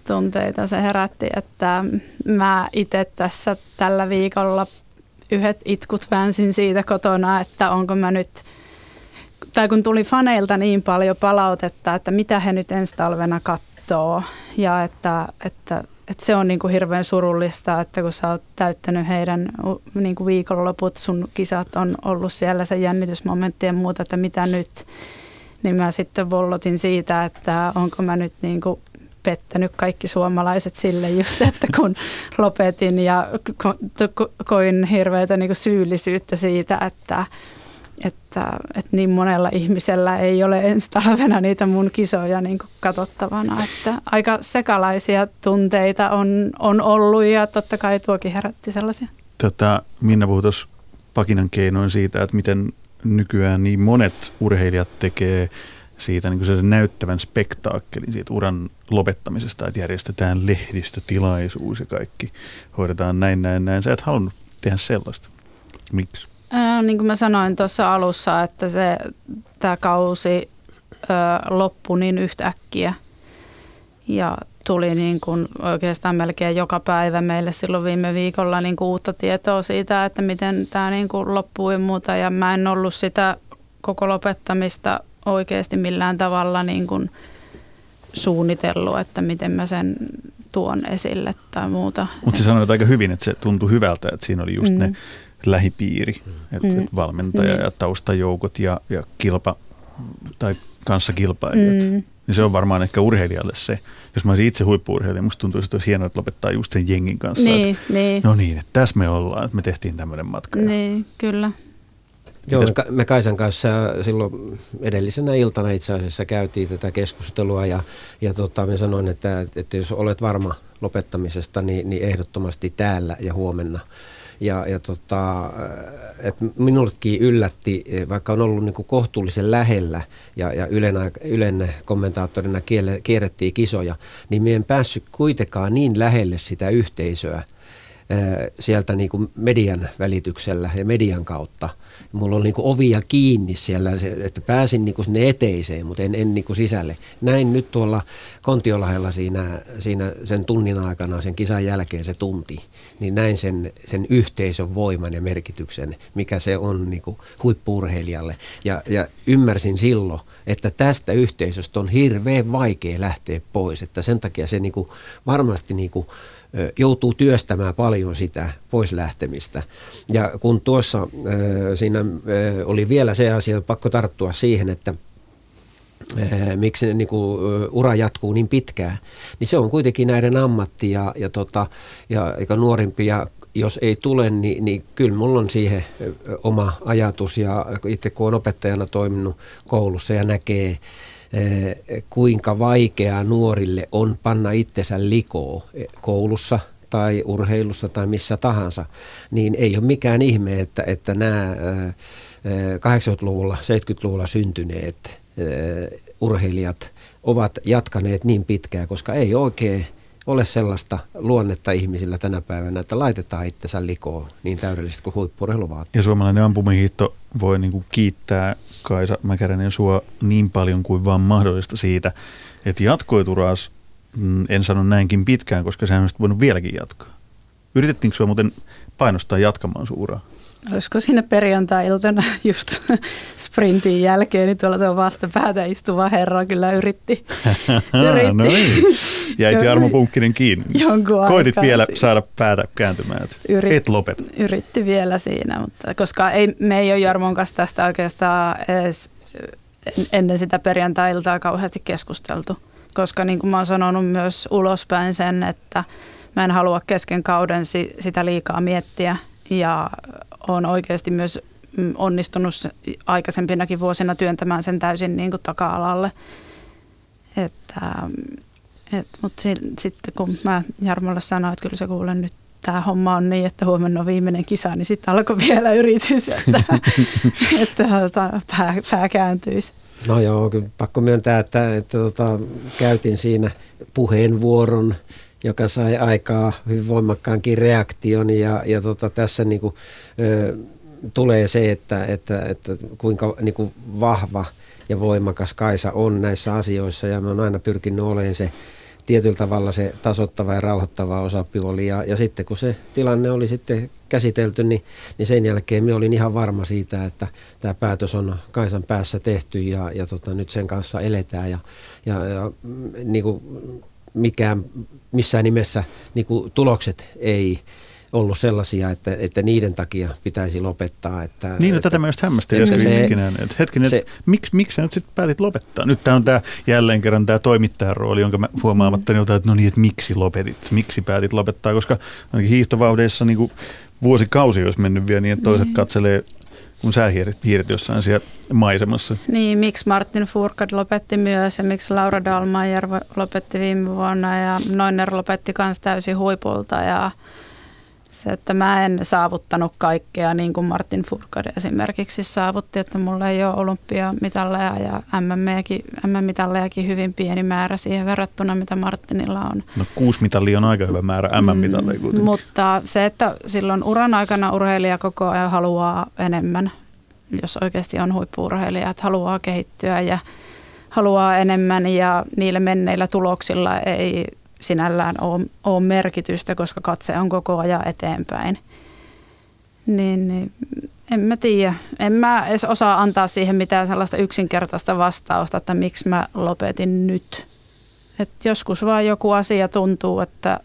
tunteita se herätti, että mä itse tässä tällä viikolla yhdet itkut väänsin siitä kotona, että onko mä nyt, tai kun tuli faneilta niin paljon palautetta, että mitä he nyt ensi talvena katsoo ja että, että, että se on niin kuin hirveän surullista, että kun sä oot täyttänyt heidän niin kuin viikonloput, sun kisat on ollut siellä se jännitysmomentti ja muuta, että mitä nyt, niin mä sitten vollotin siitä, että onko mä nyt niin kuin pettänyt kaikki suomalaiset sille just, että kun lopetin ja ko- koin hirveätä niin syyllisyyttä siitä, että, että, että niin monella ihmisellä ei ole ensi talvena niitä mun kisoja niin katsottavana. Että aika sekalaisia tunteita on, on ollut ja totta kai tuokin herätti sellaisia. Tota, Minna puhui Pakinan keinoin siitä, että miten nykyään niin monet urheilijat tekee siitä niin se näyttävän spektaakkelin siitä uran lopettamisesta, että järjestetään lehdistötilaisuus ja kaikki hoidetaan näin, näin, näin. Sä et halunnut tehdä sellaista. Miksi? Ää, niin kuin mä sanoin tuossa alussa, että se, tämä kausi ö, loppui niin yhtäkkiä ja tuli niin kuin oikeastaan melkein joka päivä meille silloin viime viikolla niin kuin uutta tietoa siitä, että miten tämä niin kuin loppuu ja muuta. Ja mä en ollut sitä koko lopettamista oikeasti millään tavalla niin kuin suunnitellut, että miten mä sen tuon esille tai muuta. Mutta sä sanoit aika hyvin, että se tuntui hyvältä, että siinä oli just mm. ne lähipiiri, että mm. et valmentaja mm. ja taustajoukot ja, ja kilpa tai kanssakilpailijat. Mm. Niin se on varmaan ehkä urheilijalle se. Jos mä olisin itse huippuurheilija, musta tuntuu, että olisi hienoa, että lopettaa just sen jengin kanssa. Niin, että, niin. No niin, että tässä me ollaan, että me tehtiin tämmöinen matka. Niin, kyllä. Joo, me Kaisan kanssa silloin edellisenä iltana itse asiassa käytiin tätä keskustelua ja, ja tota, me sanoin, että, että jos olet varma lopettamisesta, niin, niin ehdottomasti täällä ja huomenna. Ja, ja tota, että minullekin yllätti, vaikka on ollut niin kuin kohtuullisen lähellä ja, ja Ylen, Ylen kommentaattorina kierrettiin kisoja, niin me en päässyt kuitenkaan niin lähelle sitä yhteisöä – sieltä niin kuin median välityksellä ja median kautta. Mulla oli niin kuin ovia kiinni siellä, että pääsin niin kuin sinne eteiseen, mutta en, en niin kuin sisälle. Näin nyt tuolla Kontiolahella siinä, siinä sen tunnin aikana, sen kisan jälkeen se tunti, niin näin sen, sen yhteisön voiman ja merkityksen, mikä se on niin kuin huippuurheilijalle. Ja, ja ymmärsin silloin, että tästä yhteisöstä on hirveän vaikea lähteä pois, että sen takia se niin kuin varmasti niin kuin joutuu työstämään paljon sitä pois lähtemistä. Ja kun tuossa siinä oli vielä se asia, pakko tarttua siihen, että miksi niin kuin, ura jatkuu niin pitkään, niin se on kuitenkin näiden ammatti ja, ja, tota, ja ja nuorimpia jos ei tule, niin, niin kyllä mulla on siihen oma ajatus ja itse kun on opettajana toiminut koulussa ja näkee kuinka vaikeaa nuorille on panna itsensä likoon koulussa tai urheilussa tai missä tahansa, niin ei ole mikään ihme, että, että nämä 80-luvulla, eh, 70-luvulla syntyneet eh, urheilijat ovat jatkaneet niin pitkään, koska ei oikein ole sellaista luonnetta ihmisillä tänä päivänä, että laitetaan itsensä likoon niin täydellisesti kuin huippurheilu vaatii. Ja suomalainen ampumahiihto voi niin kuin kiittää Kaisa Mäkäränen sua niin paljon kuin vaan mahdollista siitä, että jatkoit uraas, mm, en sano näinkin pitkään, koska sehän olisi voinut vieläkin jatkaa. Yritettiinkö sinua muuten painostaa jatkamaan sun uraa? Olisiko siinä perjantai-iltana just sprintin jälkeen, niin tuolla tuo vastapäätä istuva herra kyllä yritti. yritti. no niin, jäit Jarmo Punkkinen kiinni. Jonkun Koitit vielä saada päätä kääntymään, että Yrit, et lopeta. Yritti vielä siinä, mutta koska ei, me ei ole Jarmon kanssa tästä oikeastaan edes ennen sitä perjantai-iltaa kauheasti keskusteltu. Koska niin kuin mä oon sanonut myös ulospäin sen, että mä en halua kesken kauden sitä liikaa miettiä ja on oikeasti myös mm, onnistunut aikaisempinakin vuosina työntämään sen täysin niin kuin taka-alalle. Että, mm, et, mutta sitten kun mä Jarmolle sanoin, että kyllä se kuulen nyt tämä homma on niin, että huomenna on viimeinen kisa, niin sitten alkoi vielä yritys, että, että pää, pää kääntyisi. No joo, kyllä pakko myöntää, että, että tota, käytin siinä puheenvuoron joka sai aikaa hyvin voimakkaankin reaktion ja, ja tota, tässä niin kuin, ö, tulee se, että, että, että kuinka niin kuin vahva ja voimakas Kaisa on näissä asioissa ja mä oon aina pyrkinyt olemaan se tietyllä tavalla se tasottava ja rauhoittava osapuoli. Ja, ja sitten kun se tilanne oli sitten käsitelty, niin, niin sen jälkeen minä olin ihan varma siitä, että tämä päätös on Kaisan päässä tehty ja, ja tota, nyt sen kanssa eletään. Ja, ja, ja niin kuin mikään, missään nimessä niin kuin tulokset ei ollut sellaisia, että, että niiden takia pitäisi lopettaa. Että, niin, no, että, tätä mä just hämmästelin äsken itsekin että hetkinen, se, että miksi, miksi sä nyt sitten päätit lopettaa? Nyt tämä on tämä jälleen kerran tämä toimittajan rooli, jonka mä huomaamattani otan, että no niin, että miksi lopetit, miksi päätit lopettaa, koska ainakin hiihtovaudeissa niin kuin vuosikausi olisi mennyt vielä niin, että toiset mm. katselee kun sä hiirit jossain siellä maisemassa. Niin, miksi Martin Furkad lopetti myös ja miksi Laura Dalmayer lopetti viime vuonna ja Noiner lopetti myös täysin huipulta ja että mä en saavuttanut kaikkea niin kuin Martin Furkad esimerkiksi saavutti, että mulla ei ole olympiamitalleja ja MM-mitallejakin hyvin pieni määrä siihen verrattuna, mitä Martinilla on. No kuusi mitallia on aika hyvä määrä MM-mitalleja kuitenkin. Mm, mutta se, että silloin uran aikana urheilija koko ajan haluaa enemmän, jos oikeasti on huippuurheilija, että haluaa kehittyä ja haluaa enemmän ja niillä menneillä tuloksilla ei sinällään ole, ole merkitystä, koska katse on koko ajan eteenpäin. Niin, niin en mä tiedä. En mä edes osaa antaa siihen mitään sellaista yksinkertaista vastausta, että miksi mä lopetin nyt. Et joskus vaan joku asia tuntuu, että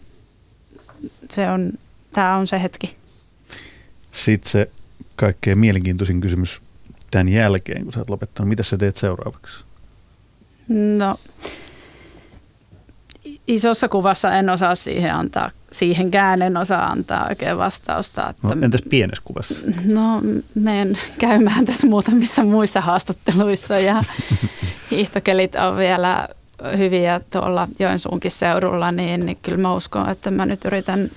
se on, tämä on se hetki. Sitten se kaikkein mielenkiintoisin kysymys tämän jälkeen, kun sä oot lopettanut. Mitä sä teet seuraavaksi? No, isossa kuvassa en osaa siihen antaa, siihenkään en osaa antaa oikein vastausta. Että, no, entäs pienessä kuvassa? No menen käymään tässä muutamissa muissa haastatteluissa ja hiihtokelit on vielä hyviä tuolla Joensuunkin seudulla, niin, niin kyllä mä uskon, että mä nyt yritän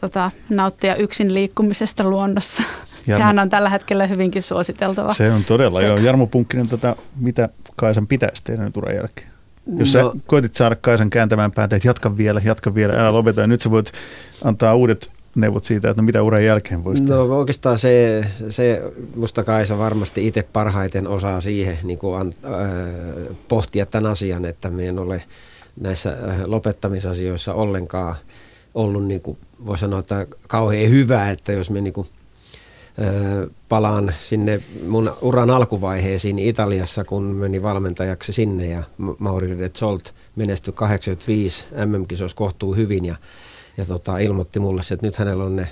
tota, nauttia yksin liikkumisesta luonnossa. Jarmo, Sehän on tällä hetkellä hyvinkin suositeltava. Se on todella, joo. Jarmo Punkkinen, tota, mitä Kaisan pitäisi tehdä nyt uran jälkeen? Jos no. sä koitit saada Kaisan kääntämään päätä, että jatka vielä, jatka vielä, älä lopeta. Ja nyt sä voit antaa uudet neuvot siitä, että no mitä uran jälkeen voisi No oikeastaan se, se musta Kaisa varmasti itse parhaiten osaa siihen niin kuin an, äh, pohtia tämän asian, että me en ole näissä äh, lopettamisasioissa ollenkaan ollut, niin kuin, voi sanoa, että kauhean hyvä, että jos me niin kuin, palaan sinne mun uran alkuvaiheisiin Italiassa, kun meni valmentajaksi sinne ja Mauri Redzolt menestyi 85 MM-kisoissa kohtuu hyvin ja, ja tota, ilmoitti mulle, että nyt hänellä on ne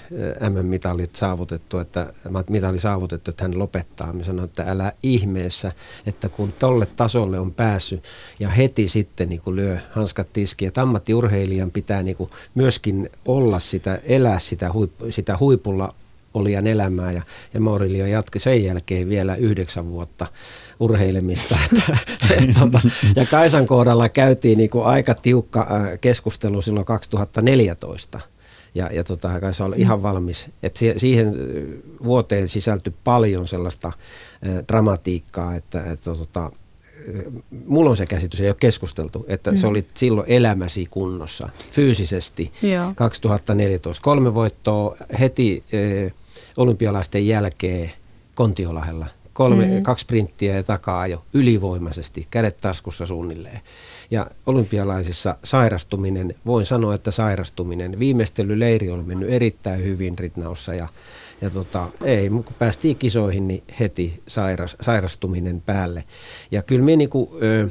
MM-mitalit saavutettu, että mitali saavutettu, että hän lopettaa. Mä sanoin, että älä ihmeessä, että kun tolle tasolle on päässyt ja heti sitten niin lyö hanskat tiskiin, että ammattiurheilijan pitää niin myöskin olla sitä, elää sitä, huippu, sitä huipulla olijan elämää ja, ja Maurilio jatki sen jälkeen vielä yhdeksän vuotta urheilemista. Että, et, tota, ja Kaisan kohdalla käytiin niin kuin aika tiukka äh, keskustelu silloin 2014 ja, ja tota, Kaisa oli ihan valmis. Et siihen äh, vuoteen sisältyi paljon sellaista äh, dramatiikkaa, että, että tota, mulla on se käsitys, ei ole keskusteltu, että mm. se oli silloin elämäsi kunnossa fyysisesti. Joo. 2014 kolme voittoa heti eh, olympialaisten jälkeen Kontiolahella. Kolme, mm. Kaksi sprinttiä ja takaa jo ylivoimaisesti, kädet taskussa suunnilleen. Ja olympialaisissa sairastuminen, voin sanoa, että sairastuminen, viimeistelyleiri on mennyt erittäin hyvin Ritnaussa ja, ja tota, ei, kun päästiin kisoihin, niin heti sairas, sairastuminen päälle. Ja kyllä me niinku, ö,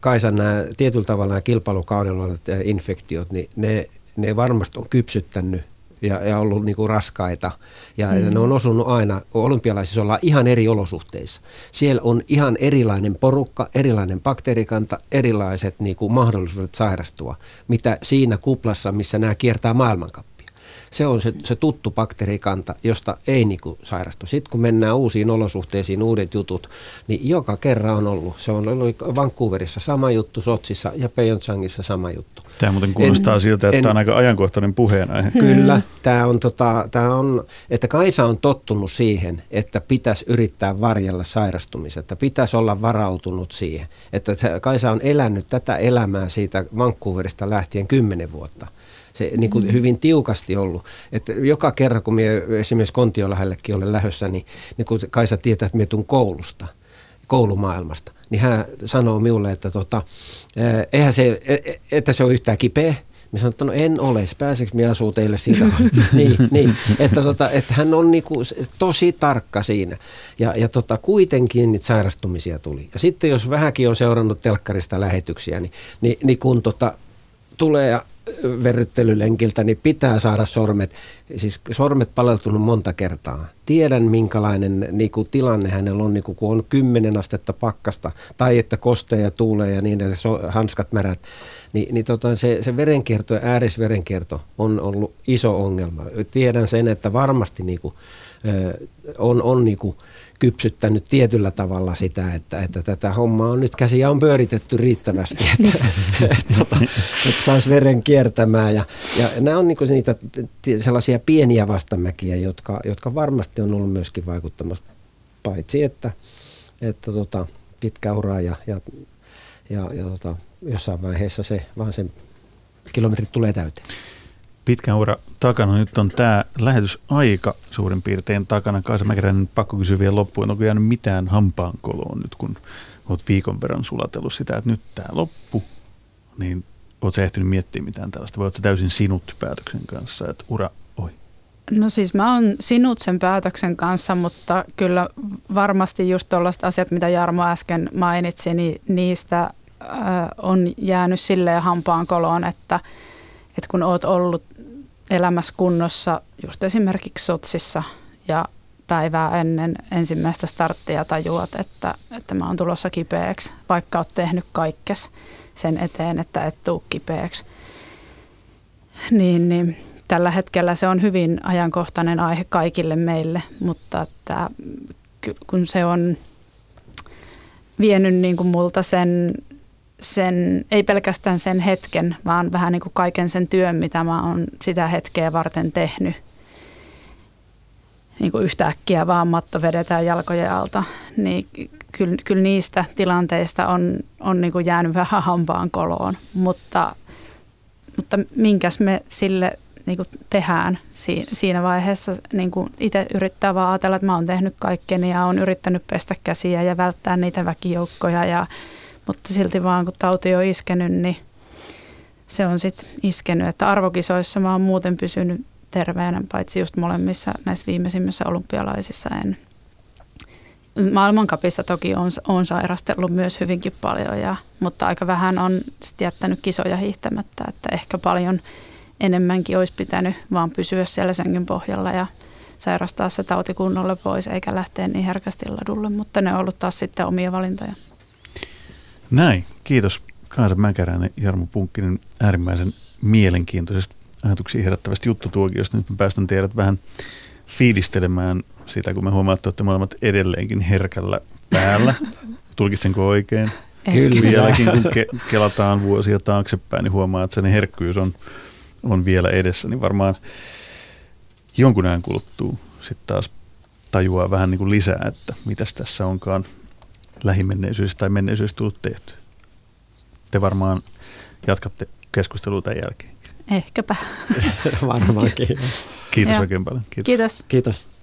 Kaisan nämä tietyllä tavalla nämä kilpailukaudella olevat infektiot, niin ne, ne varmasti on kypsyttänyt ja, ja ollut niin kuin raskaita. Ja mm. ne on osunut aina, olympialaisissa ollaan ihan eri olosuhteissa. Siellä on ihan erilainen porukka, erilainen bakteerikanta, erilaiset niin kuin mahdollisuudet sairastua, mitä siinä kuplassa, missä nämä kiertää maailmankappia. Se on se, se tuttu bakteerikanta, josta ei niin kuin sairastu. Sitten kun mennään uusiin olosuhteisiin, uudet jutut, niin joka kerran on ollut. Se on ollut Vancouverissa sama juttu, Sotsissa ja Pyeongchangissa sama juttu. Tämä muuten kuulostaa en, siltä, että en, tämä on aika ajankohtainen puheenaihe. Kyllä, tämä on, tota, tämä on, että Kaisa on tottunut siihen, että pitäisi yrittää varjella sairastumista, että pitäisi olla varautunut siihen. Että Kaisa on elänyt tätä elämää siitä Vancouverista lähtien kymmenen vuotta se niin kuin hyvin tiukasti ollut. Että joka kerran, kun minä esimerkiksi Kontiolahdellekin olen lähdössä, niin, niin kun Kaisa tietää, että minä tuun koulusta – koulumaailmasta, niin hän sanoo minulle, että tota, eihän se, e, e, että se on yhtään kipeä, Mä sanoin, että no en ole, pääseekö minä asuu teille siitä? niin, niin, että, tota, että hän on niinku tosi tarkka siinä. Ja, ja tota, kuitenkin niitä sairastumisia tuli. Ja sitten jos vähänkin on seurannut telkkarista lähetyksiä, niin, niin, niin kun tota, tulee verryttelylenkiltä, niin pitää saada sormet, siis sormet paleltunut monta kertaa. Tiedän, minkälainen niin kuin, tilanne hänellä on, niin kuin, kun on kymmenen astetta pakkasta, tai että kostea ja tuulee ja niin, että so, hanskat märät. Niin, niin tota, se, se verenkierto ja äärisverenkierto on ollut iso ongelma. Tiedän sen, että varmasti niin kuin, on, on niin kuin, kypsyttänyt tietyllä tavalla sitä, että, että tätä hommaa on nyt käsiä on pyöritetty riittävästi, että, että, tota, että, että saisi veren kiertämään. Ja, ja nämä on niin niitä sellaisia pieniä vastamäkiä, jotka, jotka varmasti on ollut myöskin vaikuttamassa, paitsi että, että tota, pitkä ura ja, ja, ja, ja tota, jossain vaiheessa se vaan sen kilometrit tulee täyteen pitkän ura takana. Nyt on tämä lähetysaika suurin piirtein takana. Kaisa Mäkeräinen, pakko kysyä vielä loppuun. Onko jäänyt mitään hampaankoloon nyt, kun olet viikon verran sulatellut sitä, että nyt tämä loppu, niin oletko ehtinyt miettiä mitään tällaista? Vai oletko täysin sinut päätöksen kanssa, että ura oi? No siis mä oon sinut sen päätöksen kanssa, mutta kyllä varmasti just tuollaiset asiat, mitä Jarmo äsken mainitsi, niin niistä äh, on jäänyt silleen hampaan koloon, että, että kun oot ollut elämässä kunnossa just esimerkiksi Sotsissa ja päivää ennen ensimmäistä starttia tajuat, että, että mä oon tulossa kipeäksi, vaikka oot tehnyt kaikkes sen eteen, että et tuu kipeäksi. Niin, niin tällä hetkellä se on hyvin ajankohtainen aihe kaikille meille, mutta että kun se on vienyt niin kuin multa sen sen, ei pelkästään sen hetken, vaan vähän niin kuin kaiken sen työn, mitä mä oon sitä hetkeä varten tehnyt. Niin kuin yhtäkkiä vaan matto vedetään jalkojen alta, niin kyllä, kyllä niistä tilanteista on, on niin kuin jäänyt vähän hampaan koloon, mutta, mutta minkäs me sille niin kuin tehdään siinä vaiheessa. Niin kuin itse yrittää vaan ajatella, että mä oon tehnyt kaikkeni ja on yrittänyt pestä käsiä ja välttää niitä väkijoukkoja ja mutta silti vaan kun tauti on iskenyt, niin se on sitten iskenyt. Että arvokisoissa mä oon muuten pysynyt terveenä, paitsi just molemmissa näissä viimeisimmissä olympialaisissa en. Maailmankapissa toki on, on sairastellut myös hyvinkin paljon, ja, mutta aika vähän on jättänyt kisoja hiihtämättä, että ehkä paljon enemmänkin olisi pitänyt vaan pysyä siellä senkin pohjalla ja sairastaa se tauti kunnolla pois, eikä lähteä niin herkästi ladulle, mutta ne on ollut taas sitten omia valintoja. Näin, kiitos Kaisa Mäkäräinen Jarmo Punkkinen äärimmäisen mielenkiintoisesta ajatuksia herättävästä juttutuokiosta. Nyt mä päästän teidät vähän fiilistelemään sitä, kun me huomaatte, että molemmat edelleenkin herkällä päällä. Tulkitsenko oikein? Kyllä. Vieläkin kun ke- kelataan vuosia taaksepäin, niin huomaa, että sen herkkyys on, on vielä edessä, niin varmaan jonkun ajan kuluttuu sitten taas tajuaa vähän niin kuin lisää, että mitäs tässä onkaan lähimenneisyydessä tai menneisyydessä tullut tehty. Te varmaan jatkatte keskustelua tämän jälkeen. Ehkäpä. Varmaankin. Kiitos oikein paljon. Kiitos. Kiitos. Kiitos.